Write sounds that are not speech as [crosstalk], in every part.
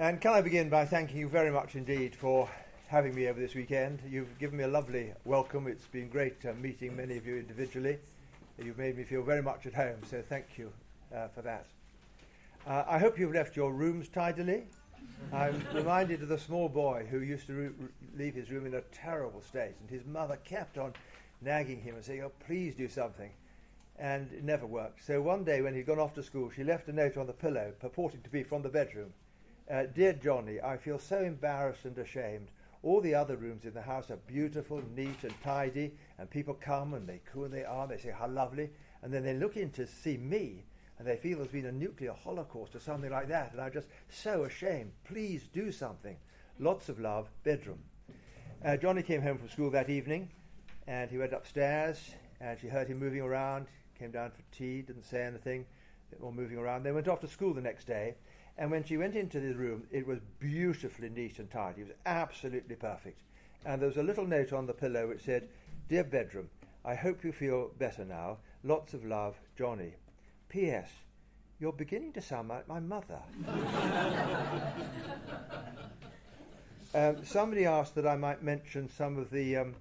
And can I begin by thanking you very much indeed for having me over this weekend? You've given me a lovely welcome. It's been great uh, meeting many of you individually. You've made me feel very much at home, so thank you uh, for that. Uh, I hope you've left your rooms tidily. I'm [laughs] reminded of the small boy who used to re- leave his room in a terrible state, and his mother kept on nagging him and saying, Oh, please do something. And it never worked. So one day when he'd gone off to school, she left a note on the pillow purporting to be from the bedroom. Uh, Dear Johnny, I feel so embarrassed and ashamed. All the other rooms in the house are beautiful, neat, and tidy, and people come and they coo and they are, they say, How lovely. And then they look in to see me, and they feel there's been a nuclear holocaust or something like that, and I'm just so ashamed. Please do something. Lots of love, bedroom. Uh, Johnny came home from school that evening, and he went upstairs, and she heard him moving around, came down for tea, didn't say anything, or moving around. They went off to school the next day, and when she went into the room, it was beautifully neat and tidy. It was absolutely perfect. And there was a little note on the pillow which said, Dear bedroom, I hope you feel better now. Lots of love, Johnny. P.S. You're beginning to sound like my mother. [laughs] um, somebody asked that I might mention some of the um,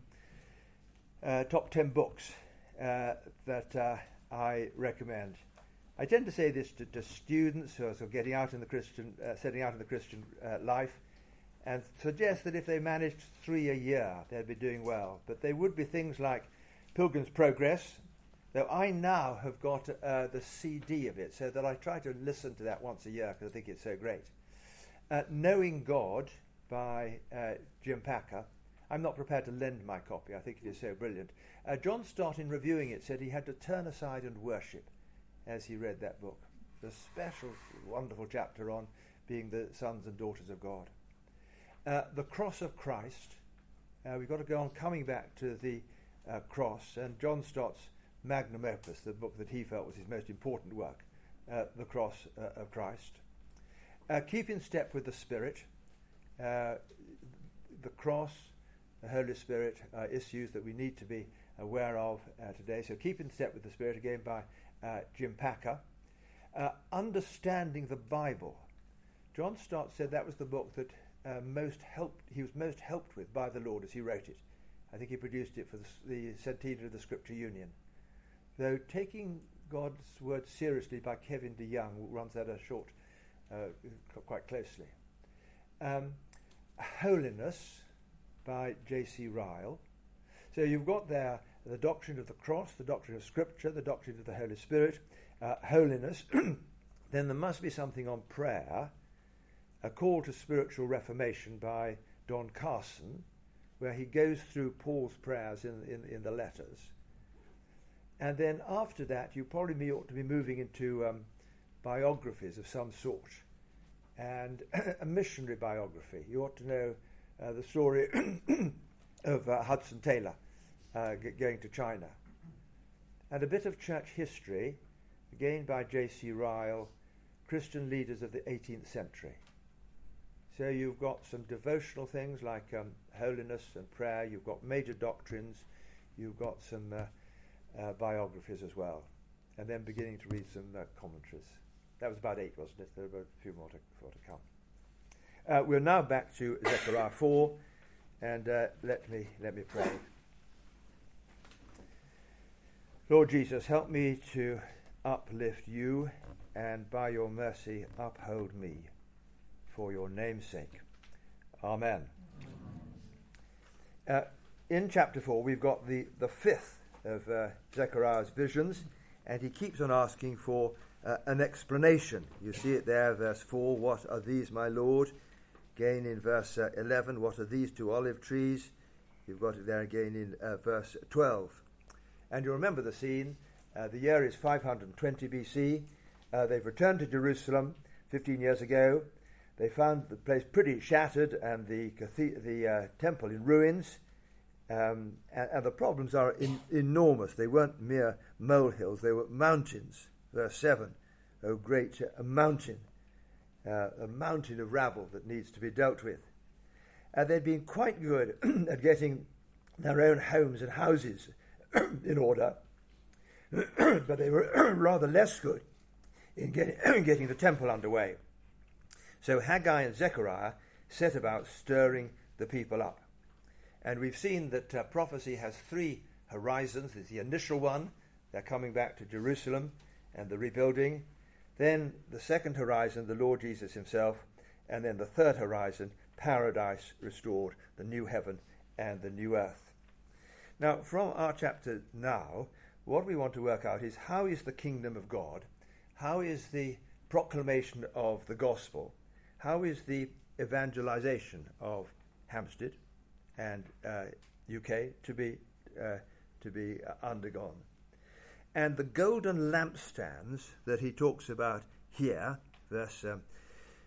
uh, top 10 books uh, that uh, I recommend. I tend to say this to, to students who are sort of getting out in the Christian, uh, setting out in the Christian uh, life, and suggest that if they managed three a year, they'd be doing well. But there would be things like Pilgrim's Progress, though I now have got uh, the CD of it, so that I try to listen to that once a year because I think it's so great. Uh, Knowing God by uh, Jim Packer. I'm not prepared to lend my copy. I think it is so brilliant. Uh, John Stott, in reviewing it, said he had to turn aside and worship as he read that book. The special, wonderful chapter on being the sons and daughters of God. Uh, the cross of Christ. Uh, we've got to go on coming back to the uh, cross and John Stott's magnum opus, the book that he felt was his most important work, uh, The Cross uh, of Christ. Uh, keep in step with the Spirit. the cross, the Holy Spirit, are issues that we need to be aware of today. So keep in step with the Spirit again by uh, Jim Packer. Uh, Understanding the Bible. John Stott said that was the book that uh, most helped. He was most helped with by the Lord as he wrote it. I think he produced it for the, the Centenary of the Scripture Union. Though taking God's word seriously by Kevin DeYoung runs that a short, uh, quite closely. Um, Holiness by J.C. Ryle. So you've got there the doctrine of the cross, the doctrine of Scripture, the doctrine of the Holy Spirit, uh, holiness, [clears throat] then there must be something on prayer, a call to spiritual reformation by Don Carson, where he goes through Paul's prayers in, in, in the letters. And then after that, you probably ought to be moving into um, biographies of some sort, and [clears throat] a missionary biography. You ought to know uh, the story [clears throat] of uh, Hudson Taylor uh, g- going to China. And a bit of church history, again by J.C. Ryle, Christian leaders of the 18th century. So you've got some devotional things like um, holiness and prayer, you've got major doctrines, you've got some uh, uh, biographies as well, and then beginning to read some uh, commentaries. That was about eight, wasn't it? There were a few more to, more to come. Uh, we're now back to Zechariah 4, and uh, let me, let me pray. Lord Jesus, help me to uplift you and by your mercy uphold me for your name's sake. Amen. Uh, in chapter 4, we've got the, the fifth of uh, Zechariah's visions, and he keeps on asking for uh, an explanation. You see it there, verse 4 What are these, my Lord? Again in verse uh, 11, What are these two olive trees? You've got it there again in uh, verse 12. And you remember the scene. Uh, the year is 520 BC. Uh, they've returned to Jerusalem 15 years ago. They found the place pretty shattered and the, the uh, temple in ruins. Um, and, and, the problems are in, enormous. They weren't mere molehills, they were mountains. Verse 7 Oh, great a mountain, uh, a mountain of rabble that needs to be dealt with. And they'd been quite good [clears throat] at getting their own homes and houses [coughs] in order, [coughs] but they were [coughs] rather less good in getting, getting the temple underway. So Haggai and Zechariah set about stirring the people up. And we've seen that uh, prophecy has three horizons. There's the initial one, they're coming back to Jerusalem and the rebuilding. Then the second horizon, the Lord Jesus himself. And then the third horizon, paradise restored, the new heaven and the new earth. Now, from our chapter now, what we want to work out is how is the kingdom of God? How is the proclamation of the gospel? How is the evangelization of Hampstead and uh, UK to be uh, to be uh, undergone? And the golden lampstands that he talks about here, verse um,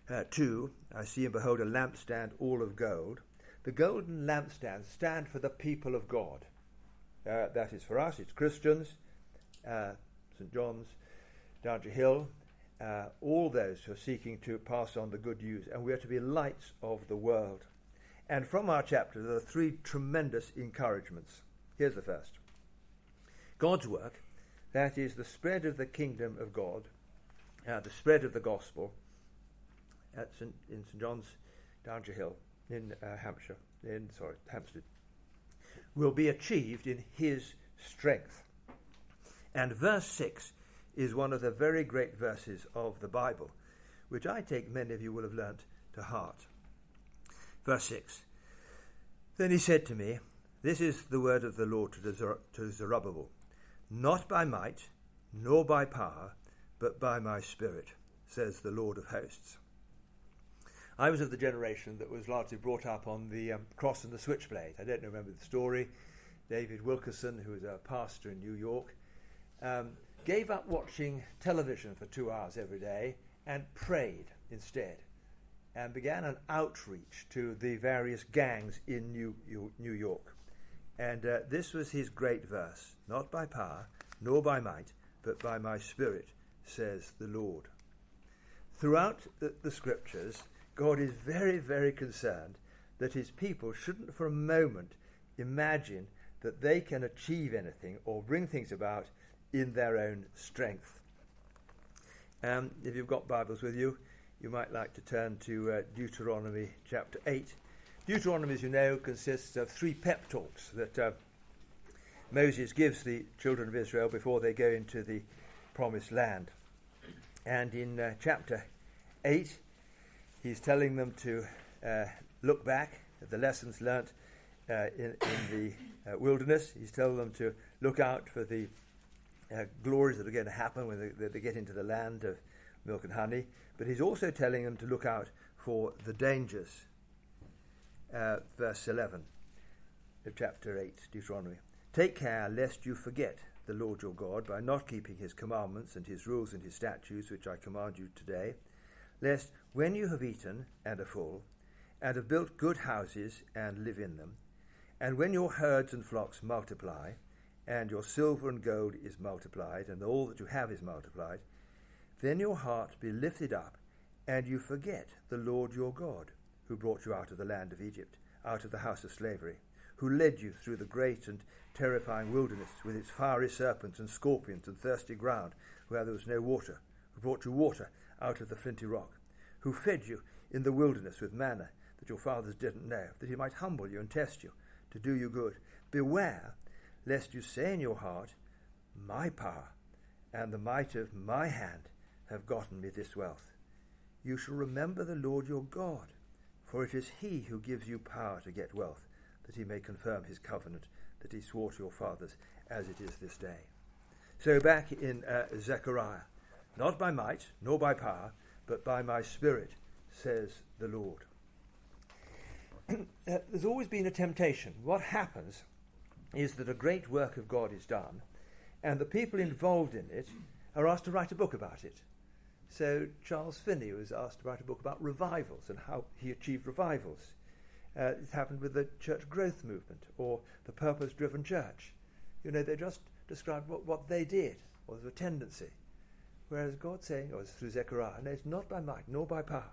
uh, 2, I see and behold a lampstand all of gold. The golden lampstands stand for the people of God. Uh, that is for us, it's Christians, uh, St. John's, Downshire Hill, uh, all those who are seeking to pass on the good news, and we are to be lights of the world. And from our chapter, there are three tremendous encouragements. Here's the first God's work, that is the spread of the kingdom of God, uh, the spread of the gospel at St. in St. John's, Downshire Hill, in uh, Hampshire, in sorry, Hampstead, will be achieved in His strength. And verse 6 is one of the very great verses of the Bible, which I take many of you will have learnt to heart. Verse 6 Then he said to me, This is the word of the Lord to, Zer- to Zerubbabel, not by might, nor by power, but by my Spirit, says the Lord of hosts. I was of the generation that was largely brought up on the um, cross and the switchblade. I don't remember the story. David Wilkerson, who was a pastor in New York, um, gave up watching television for two hours every day and prayed instead and began an outreach to the various gangs in New, New York. And uh, this was his great verse Not by power, nor by might, but by my spirit, says the Lord. Throughout the, the scriptures, God is very, very concerned that his people shouldn't for a moment imagine that they can achieve anything or bring things about in their own strength. Um, if you've got Bibles with you, you might like to turn to uh, Deuteronomy chapter 8. Deuteronomy, as you know, consists of three pep talks that uh, Moses gives the children of Israel before they go into the promised land. And in uh, chapter 8, he's telling them to uh, look back at the lessons learnt uh, in, in, the uh, wilderness. He's telling them to look out for the uh, glories that are going to happen when they, they, get into the land of milk and honey. But he's also telling them to look out for the dangers. Uh, verse 11 of chapter 8, Deuteronomy. Take care lest you forget the Lord your God by not keeping his commandments and his rules and his statutes, which I command you today, lest when you have eaten and are full, and have built good houses and live in them, and when your herds and flocks multiply, and your silver and gold is multiplied, and all that you have is multiplied, then your heart be lifted up, and you forget the Lord your God, who brought you out of the land of Egypt, out of the house of slavery, who led you through the great and terrifying wilderness with its fiery serpents and scorpions and thirsty ground, where there was no water, who brought you water out of the flinty rock, who fed you in the wilderness with manna that your fathers didn't know, that he might humble you and test you, to do you good. Beware lest you say in your heart, My power and the might of my hand have gotten me this wealth. You shall remember the Lord your God, for it is he who gives you power to get wealth, that he may confirm his covenant that he swore to your fathers, as it is this day. So back in uh, Zechariah, not by might nor by power, but by my spirit, says the Lord. [clears throat] There's always been a temptation. What happens is that a great work of God is done, and the people involved in it are asked to write a book about it. So Charles Finney was asked to write a book about revivals and how he achieved revivals. Uh, it happened with the church growth movement or the purpose driven church. You know, they just described what, what they did, or the tendency. Whereas God saying, or through Zechariah, no, it's not by might nor by power,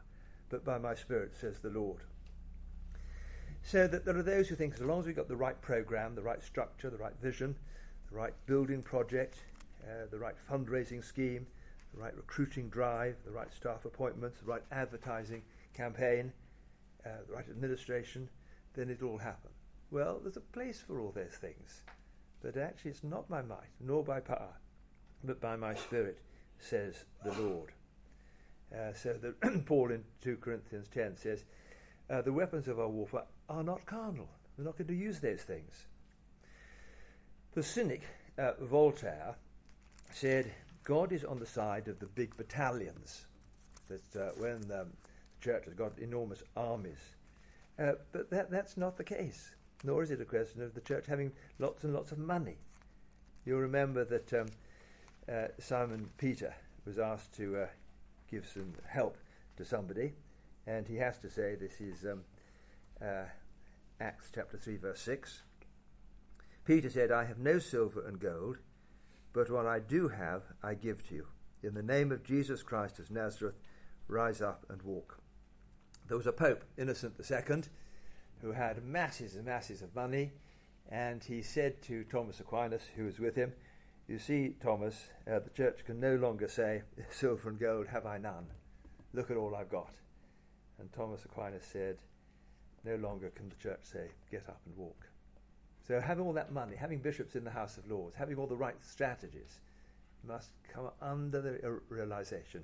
but by my spirit, says the Lord. So that there are those who think as long as we've got the right program, the right structure, the right vision, the right building project, uh, the right fundraising scheme, the right recruiting drive, the right staff appointments, the right advertising campaign, uh, the right administration, then it'll all happen. Well, there's a place for all those things. But actually, it's not by might, nor by power, but by my Spirit, says the Lord. Uh, so that [clears throat] Paul in 2 Corinthians 10 says, uh, The weapons of our warfare are not carnal. We're not going to use those things. The cynic uh, Voltaire said, God is on the side of the big battalions. That uh, when um, the church has got enormous armies. Uh, but that, that's not the case nor is it a question of the church having lots and lots of money. You'll remember that um, uh, Simon Peter was asked to uh, give some help to somebody, and he has to say this is um, uh, Acts chapter 3, verse 6. Peter said, I have no silver and gold, but what I do have I give to you. In the name of Jesus Christ of Nazareth, rise up and walk. There was a Pope, Innocent II, who had masses and masses of money, and he said to Thomas Aquinas, who was with him, You see, Thomas, uh, the church can no longer say, [laughs] Silver and gold have I none. Look at all I've got. And Thomas Aquinas said, No longer can the church say, Get up and walk. So, having all that money, having bishops in the House of Lords, having all the right strategies, must come under the realization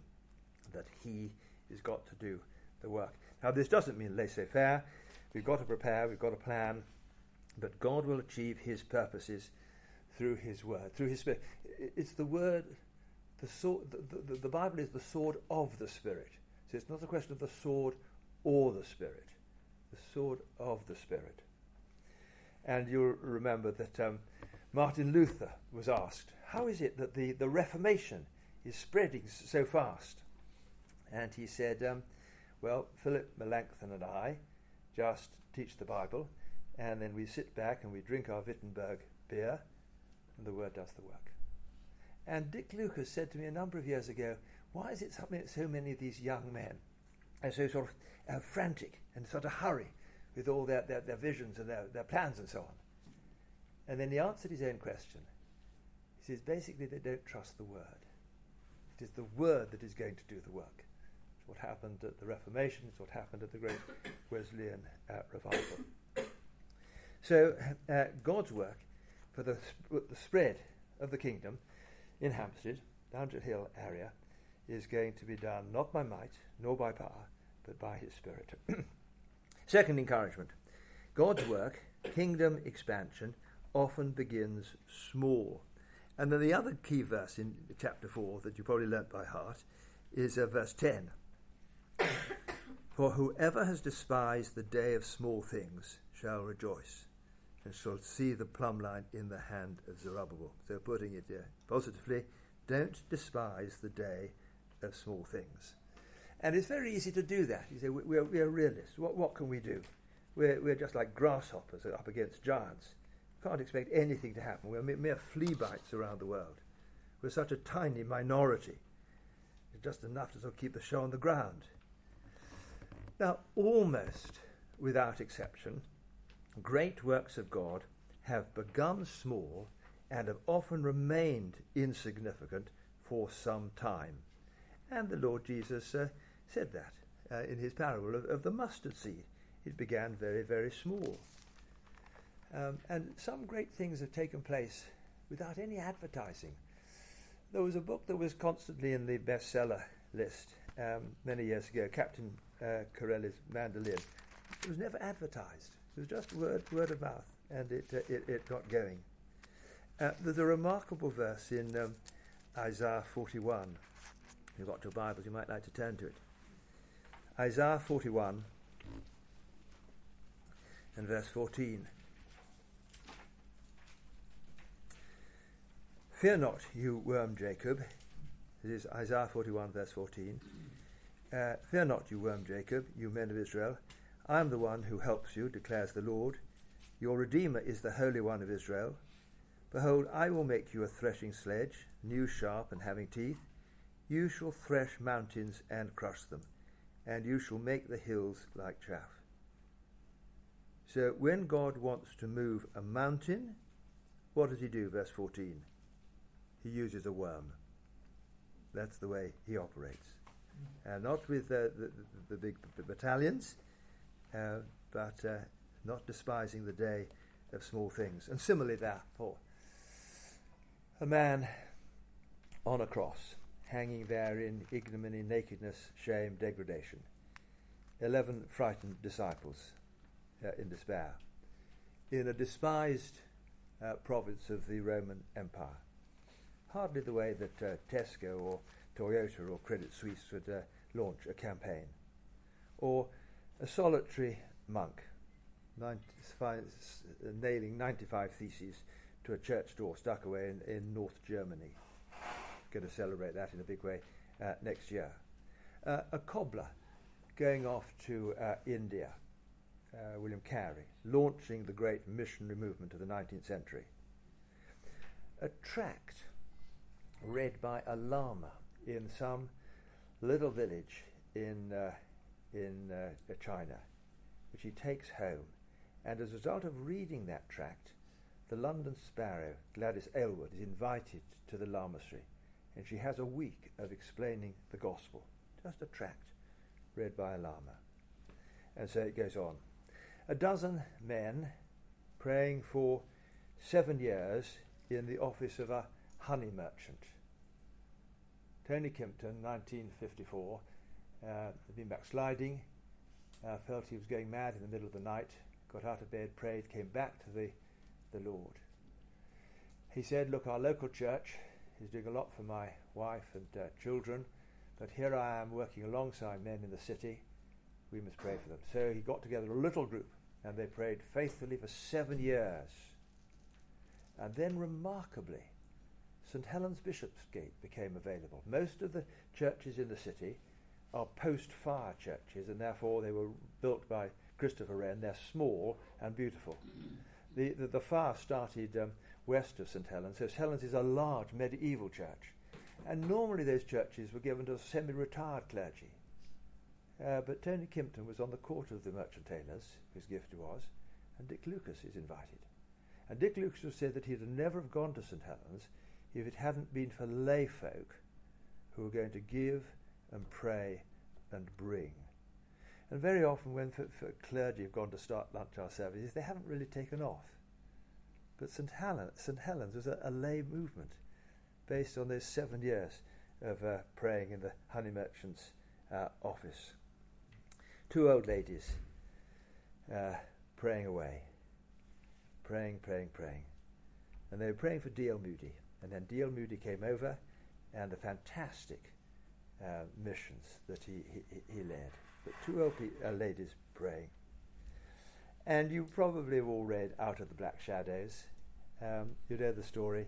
that he has got to do the work. Now, this doesn't mean laissez faire. We've got to prepare, we've got to plan, but God will achieve His purposes through His Word, through His Spirit. It's the Word, the sword. The, the, the Bible is the sword of the Spirit. So it's not a question of the sword or the Spirit, the sword of the Spirit. And you'll remember that um, Martin Luther was asked, How is it that the, the Reformation is spreading so fast? And he said, um, Well, Philip Melanchthon and I just teach the Bible, and then we sit back and we drink our Wittenberg beer, and the Word does the work. And Dick Lucas said to me a number of years ago, why is it something that so many of these young men are so sort of uh, frantic and sort of hurry with all their, their, their visions and their, their plans and so on? And then he answered his own question. He says, basically, they don't trust the Word. It is the Word that is going to do the work. It's what happened at the Reformation, it's what happened at the Great Wesleyan uh, Revival. So, uh, God's work for the, the spread of the kingdom in Hampstead, Downshire Hill area, is going to be done not by might nor by power, but by His Spirit. [clears throat] Second encouragement God's work, kingdom expansion, often begins small. And then the other key verse in chapter 4 that you probably learnt by heart is uh, verse 10. [coughs] For whoever has despised the day of small things shall rejoice and shall see the plumb line in the hand of Zerubbabel. So, putting it uh, positively, don't despise the day of small things. And it's very easy to do that. You say, we're, we're realists. What, what can we do? We're, we're just like grasshoppers up against giants. Can't expect anything to happen. We're mere, mere flea bites around the world. We're such a tiny minority. It's just enough to sort of keep the show on the ground. Now, almost without exception, great works of God have begun small and have often remained insignificant for some time. And the Lord Jesus uh, said that uh, in his parable of, of, the mustard seed. It began very, very small. Um, and some great things have taken place without any advertising. There was a book that was constantly in the bestseller list um, many years ago, Captain uh, Corelli's mandolin. It was never advertised. It was just word word of mouth, and it uh, it, it, got going. Uh, there's a remarkable verse in um, Isaiah 41. If you've got your Bibles, you might like to turn to it. Isaiah 41 and verse 14. Fear not, you worm Jacob. This is Isaiah 41, verse 14. Uh, Fear not, you worm Jacob, you men of Israel. I am the one who helps you, declares the Lord. Your Redeemer is the Holy One of Israel. Behold, I will make you a threshing sledge, new, sharp, and having teeth. You shall thresh mountains and crush them, and you shall make the hills like chaff. So, when God wants to move a mountain, what does he do? Verse 14. He uses a worm. That's the way he operates. And not with the, the, the, big battalions, uh, but uh, not despising the day of small things. And similarly, therefore, a man on a cross, hanging there in ignominy, nakedness, shame, degradation. Eleven frightened disciples uh, in despair. In a despised uh, province of the Roman Empire. Hardly the way that uh, Tesco or Toyota or Credit Suisse would uh, launch a campaign. Or a solitary monk 95, nailing 95 theses to a church door stuck away in, in North Germany. Going to celebrate that in a big way uh, next year. Uh, a cobbler going off to uh, India, uh, William Carey, launching the great missionary movement of the 19th century. A tract read by a lama in some little village in, uh, in uh, China, which he takes home. And as a result of reading that tract, the London Sparrow, Gladys Aylward, is invited to the lamasery, and she has a week of explaining the gospel. Just a tract read by a lama. And so it goes on. A dozen men praying for seven years in the office of a honey merchant. Tony Kimpton, 1954, uh, had been backsliding, uh, felt he was going mad in the middle of the night, got out of bed, prayed, came back to the, the Lord. He said, Look, our local church is doing a lot for my wife and uh, children, but here I am working alongside men in the city. We must pray for them. So he got together a little group and they prayed faithfully for seven years. And then, remarkably, St. Helens Bishopsgate became available. Most of the churches in the city are post fire churches, and therefore they were built by Christopher Wren. They're small and beautiful. The, the, the fire started um, west of St. Helens, so St. Helens is a large medieval church. And normally those churches were given to semi retired clergy. Uh, but Tony Kimpton was on the court of the merchant tailors, whose gift it was, and Dick Lucas is invited. And Dick Lucas has said that he'd never have gone to St. Helens if it hadn't been for lay folk who were going to give and pray and bring. And very often, when for, for clergy have gone to start lunch hour services, they haven't really taken off. But St. Helen, St. Helens was a, a, lay movement based on those seven years of uh, praying in the honey merchant's uh, office. Two old ladies uh, praying away, praying, praying, praying. And they were praying for D.L. Moody. And then D.L. Moody came over, and a fantastic uh, missions that he, he, he led. But two pe- uh, ladies praying. And you probably have all read Out of the Black Shadows. Um, you know the story.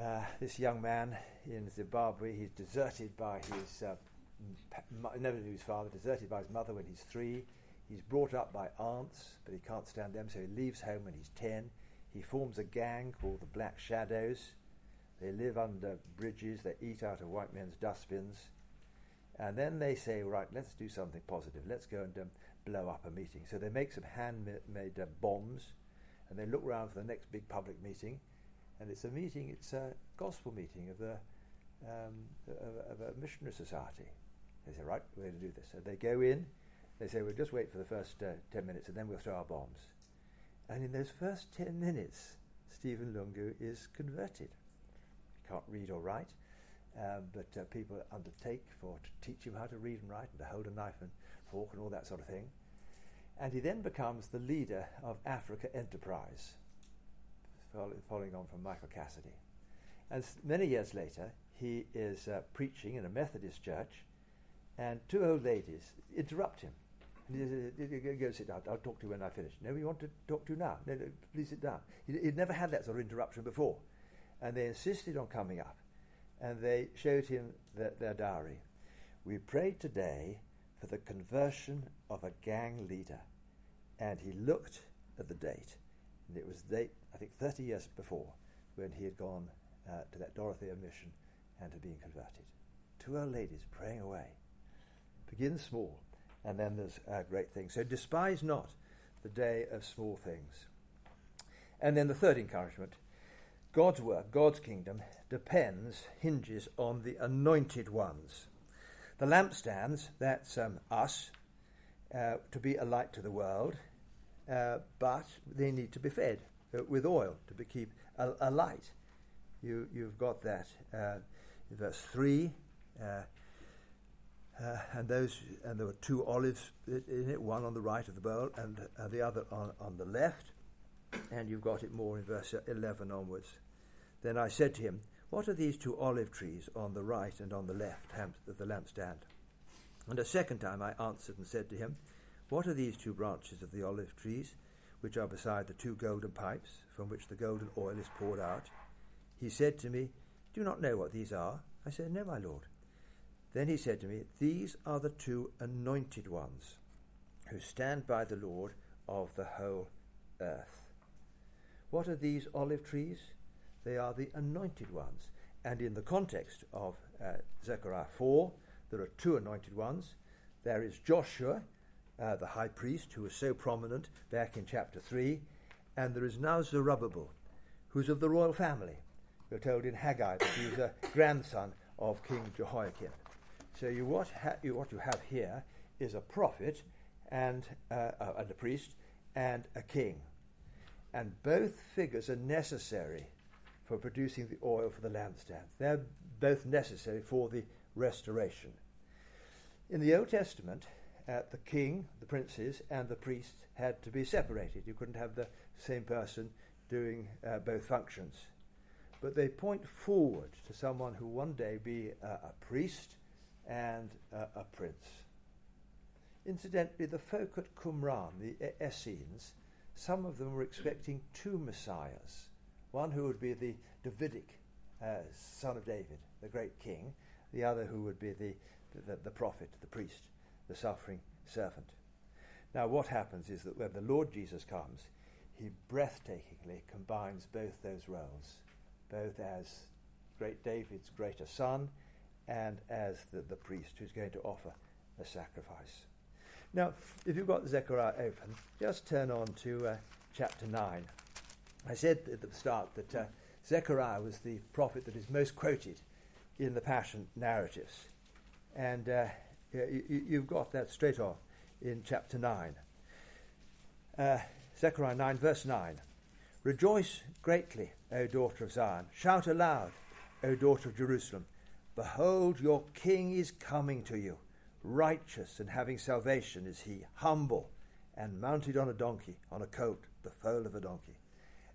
Uh, this young man in Zimbabwe, he's deserted by his, uh, never knew his father, deserted by his mother when he's three. He's brought up by aunts, but he can't stand them, so he leaves home when he's ten. He forms a gang called the Black Shadows. They live under bridges, they eat out of white men's dustbins. And then they say, right, let's do something positive. Let's go and um, blow up a meeting. So they make some handmade uh, bombs and they look around for the next big public meeting. And it's a meeting, it's a gospel meeting of, the, um, of, of a missionary society. They say, right, we're going to do this. So they go in, they say, we'll just wait for the first uh, 10 minutes and then we'll throw our bombs. And in those first 10 minutes, Stephen Lungu is converted. Can't read or write, um, but uh, people undertake for to teach him how to read and write and to hold a knife and fork and all that sort of thing. And he then becomes the leader of Africa Enterprise, following on from Michael Cassidy. And many years later, he is uh, preaching in a Methodist church, and two old ladies interrupt him and he said, go sit down. I'll talk to you when I finish. No, we want to talk to you now. No, no, please sit down. He'd never had that sort of interruption before. And they insisted on coming up. And they showed him the, their diary. We prayed today for the conversion of a gang leader. And he looked at the date. And it was date, I think, 30 years before, when he had gone uh, to that Dorothea mission and had been converted. Two old ladies praying away. Begin small and then there's great things. So despise not the day of small things. And then the third encouragement God's work, God's kingdom, depends, hinges on the anointed ones. The lampstands, that's um, us, uh, to be a light to the world, uh, but they need to be fed uh, with oil to be, keep a, a, light. You, you've got that. Uh, verse 3. Uh, uh, and those, and there were two olives in it, one on the right of the bowl and uh, the other on, on the left. And you've got it more in verse 11 onwards. Then I said to him, What are these two olive trees on the right and on the left of the lampstand? And a second time I answered and said to him, What are these two branches of the olive trees, which are beside the two golden pipes, from which the golden oil is poured out? He said to me, Do you not know what these are? I said, No, my lord. Then he said to me, These are the two anointed ones who stand by the Lord of the whole earth. What are these olive trees? They are the anointed ones. And in the context of uh, Zechariah 4, there are two anointed ones. There is Joshua, uh, the high priest, who was so prominent back in chapter 3, and there is now Zerubbabel, who's of the royal family. We're told in Haggai that he's a grandson of King Jehoiakim. So you what, ha- you, what you have here is a prophet and, uh, uh, and a priest and a king. And both figures are necessary for producing the oil for the lampstand. They're both necessary for the restoration. In the Old Testament, uh, the king, the princes, and the priests had to be separated. You couldn't have the same person doing uh, both functions. But they point forward to someone who one day be uh, a priest and uh, a prince. Incidentally, the folk at Qumran, the Essenes, some of them were expecting two messiahs. One who would be the Davidic uh, son of David, the great king, the other who would be the, the, the prophet, the priest, the suffering servant. Now, what happens is that when the Lord Jesus comes, he breathtakingly combines both those roles, both as great David's greater son and as the, the priest who's going to offer a sacrifice. Now, if you've got Zechariah open, just turn on to uh, chapter 9. I said at the start that uh, Zechariah was the prophet that is most quoted in the Passion narratives. And uh, you, have got that straight off in chapter 9. Uh, Zechariah 9, verse 9. Rejoice greatly, O daughter of Zion. Shout aloud, O daughter of Jerusalem. Behold, your king is coming to you. Righteous and having salvation is he, humble and mounted on a donkey, on a colt, the foal of a donkey.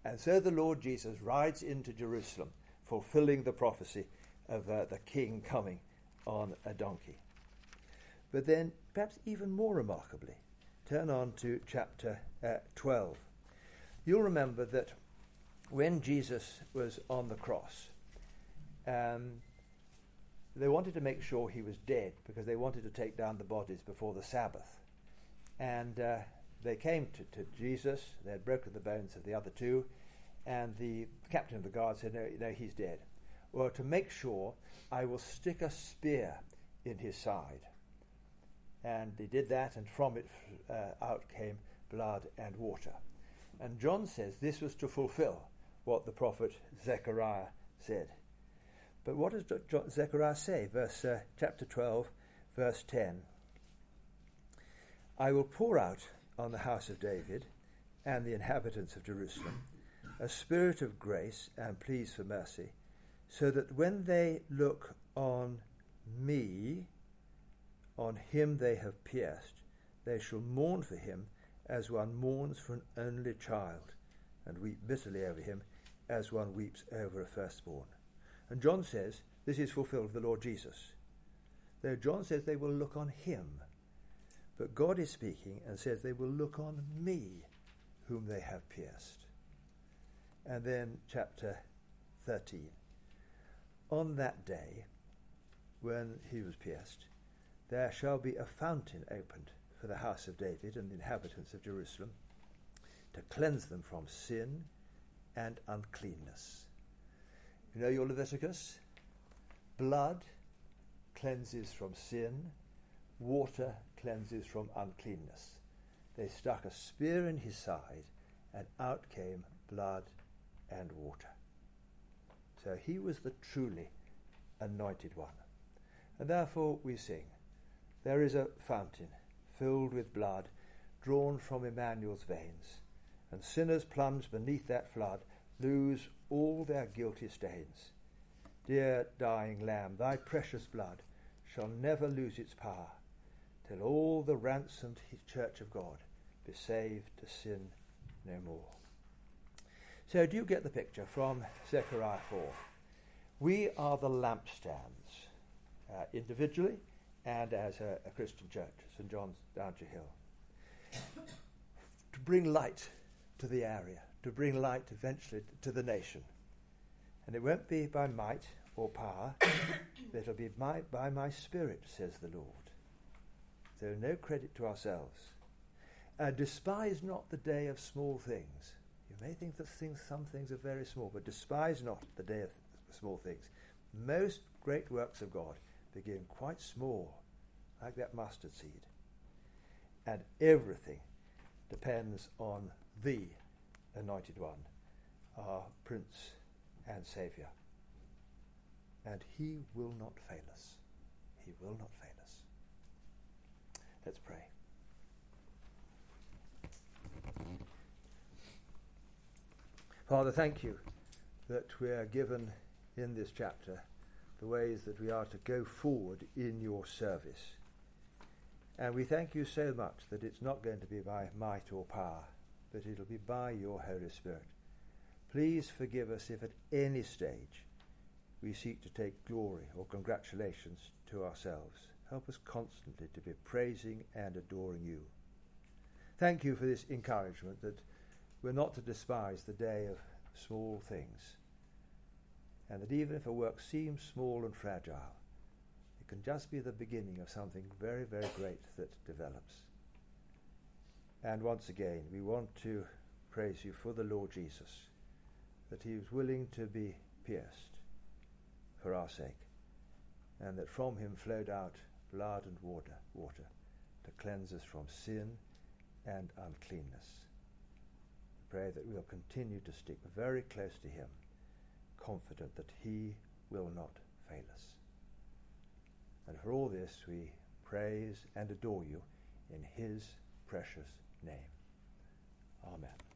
And so the Lord Jesus rides into Jerusalem, fulfilling the prophecy of uh, the king coming on a donkey. But then, perhaps even more remarkably, turn on to chapter uh, 12. You'll remember that when Jesus was on the cross, um, they wanted to make sure he was dead because they wanted to take down the bodies before the Sabbath. And uh, they came to, to, Jesus, they had broken the bones of the other two, and the captain of the guard said, No, no, he's dead. Well, to make sure, I will stick a spear in his side. And they did that, and from it uh, out came blood and water. And John says this was to fulfill what the prophet Zechariah said. But what does Zechariah say? Verse uh, chapter 12, verse 10. I will pour out on the house of David and the inhabitants of Jerusalem a spirit of grace and pleas for mercy, so that when they look on me, on him they have pierced, they shall mourn for him as one mourns for an only child, and weep bitterly over him as one weeps over a firstborn. And John says this is fulfilled of the Lord Jesus. Though John says they will look on him, but God is speaking and says they will look on me, whom they have pierced. And then chapter 13. On that day, when he was pierced, there shall be a fountain opened for the house of David and the inhabitants of Jerusalem to cleanse them from sin and uncleanness. You know your Leviticus? Blood cleanses from sin, water cleanses from uncleanness. They stuck a spear in his side, and out came blood and water. So he was the truly anointed one. And therefore we sing, There is a fountain filled with blood drawn from Emmanuel's veins, and sinners plunged beneath that flood lose all their guilty stains. Dear dying Lamb, thy precious blood shall never lose its power, till all the ransomed church of God be saved to sin no more. So, do you get the picture from Zechariah 4? We are the lampstands, uh, individually and as a, a Christian church, St. John's Downshire Hill, to bring light to the area, to bring light eventually to the nation. And it won't be by might or power, [coughs] but it'll be my, by my spirit, says the Lord. So no credit to ourselves. Uh, despise not the day of small things. You may think that things, some things are very small, but despise not the day of small things. Most great works of God begin quite small, like that mustard seed. And everything depends on the Anointed One, our Prince and Saviour. And He will not fail us. He will not fail. Let's pray. Father, thank you that we are given in this chapter the ways that we are to go forward in your service. And we thank you so much that it's not going to be by might or power, but it'll be by your Holy Spirit. Please forgive us if at any stage we seek to take glory or congratulations to ourselves. Help us constantly to be praising and adoring you. Thank you for this encouragement that we're not to despise the day of small things, and that even if a work seems small and fragile, it can just be the beginning of something very, very great that develops. And once again, we want to praise you for the Lord Jesus, that he was willing to be pierced for our sake, and that from him flowed out blood and water, water to cleanse us from sin and uncleanness. Pray that we'll continue to stick very close to him, confident that he will not fail us. And for all this we praise and adore you in his precious name. Amen.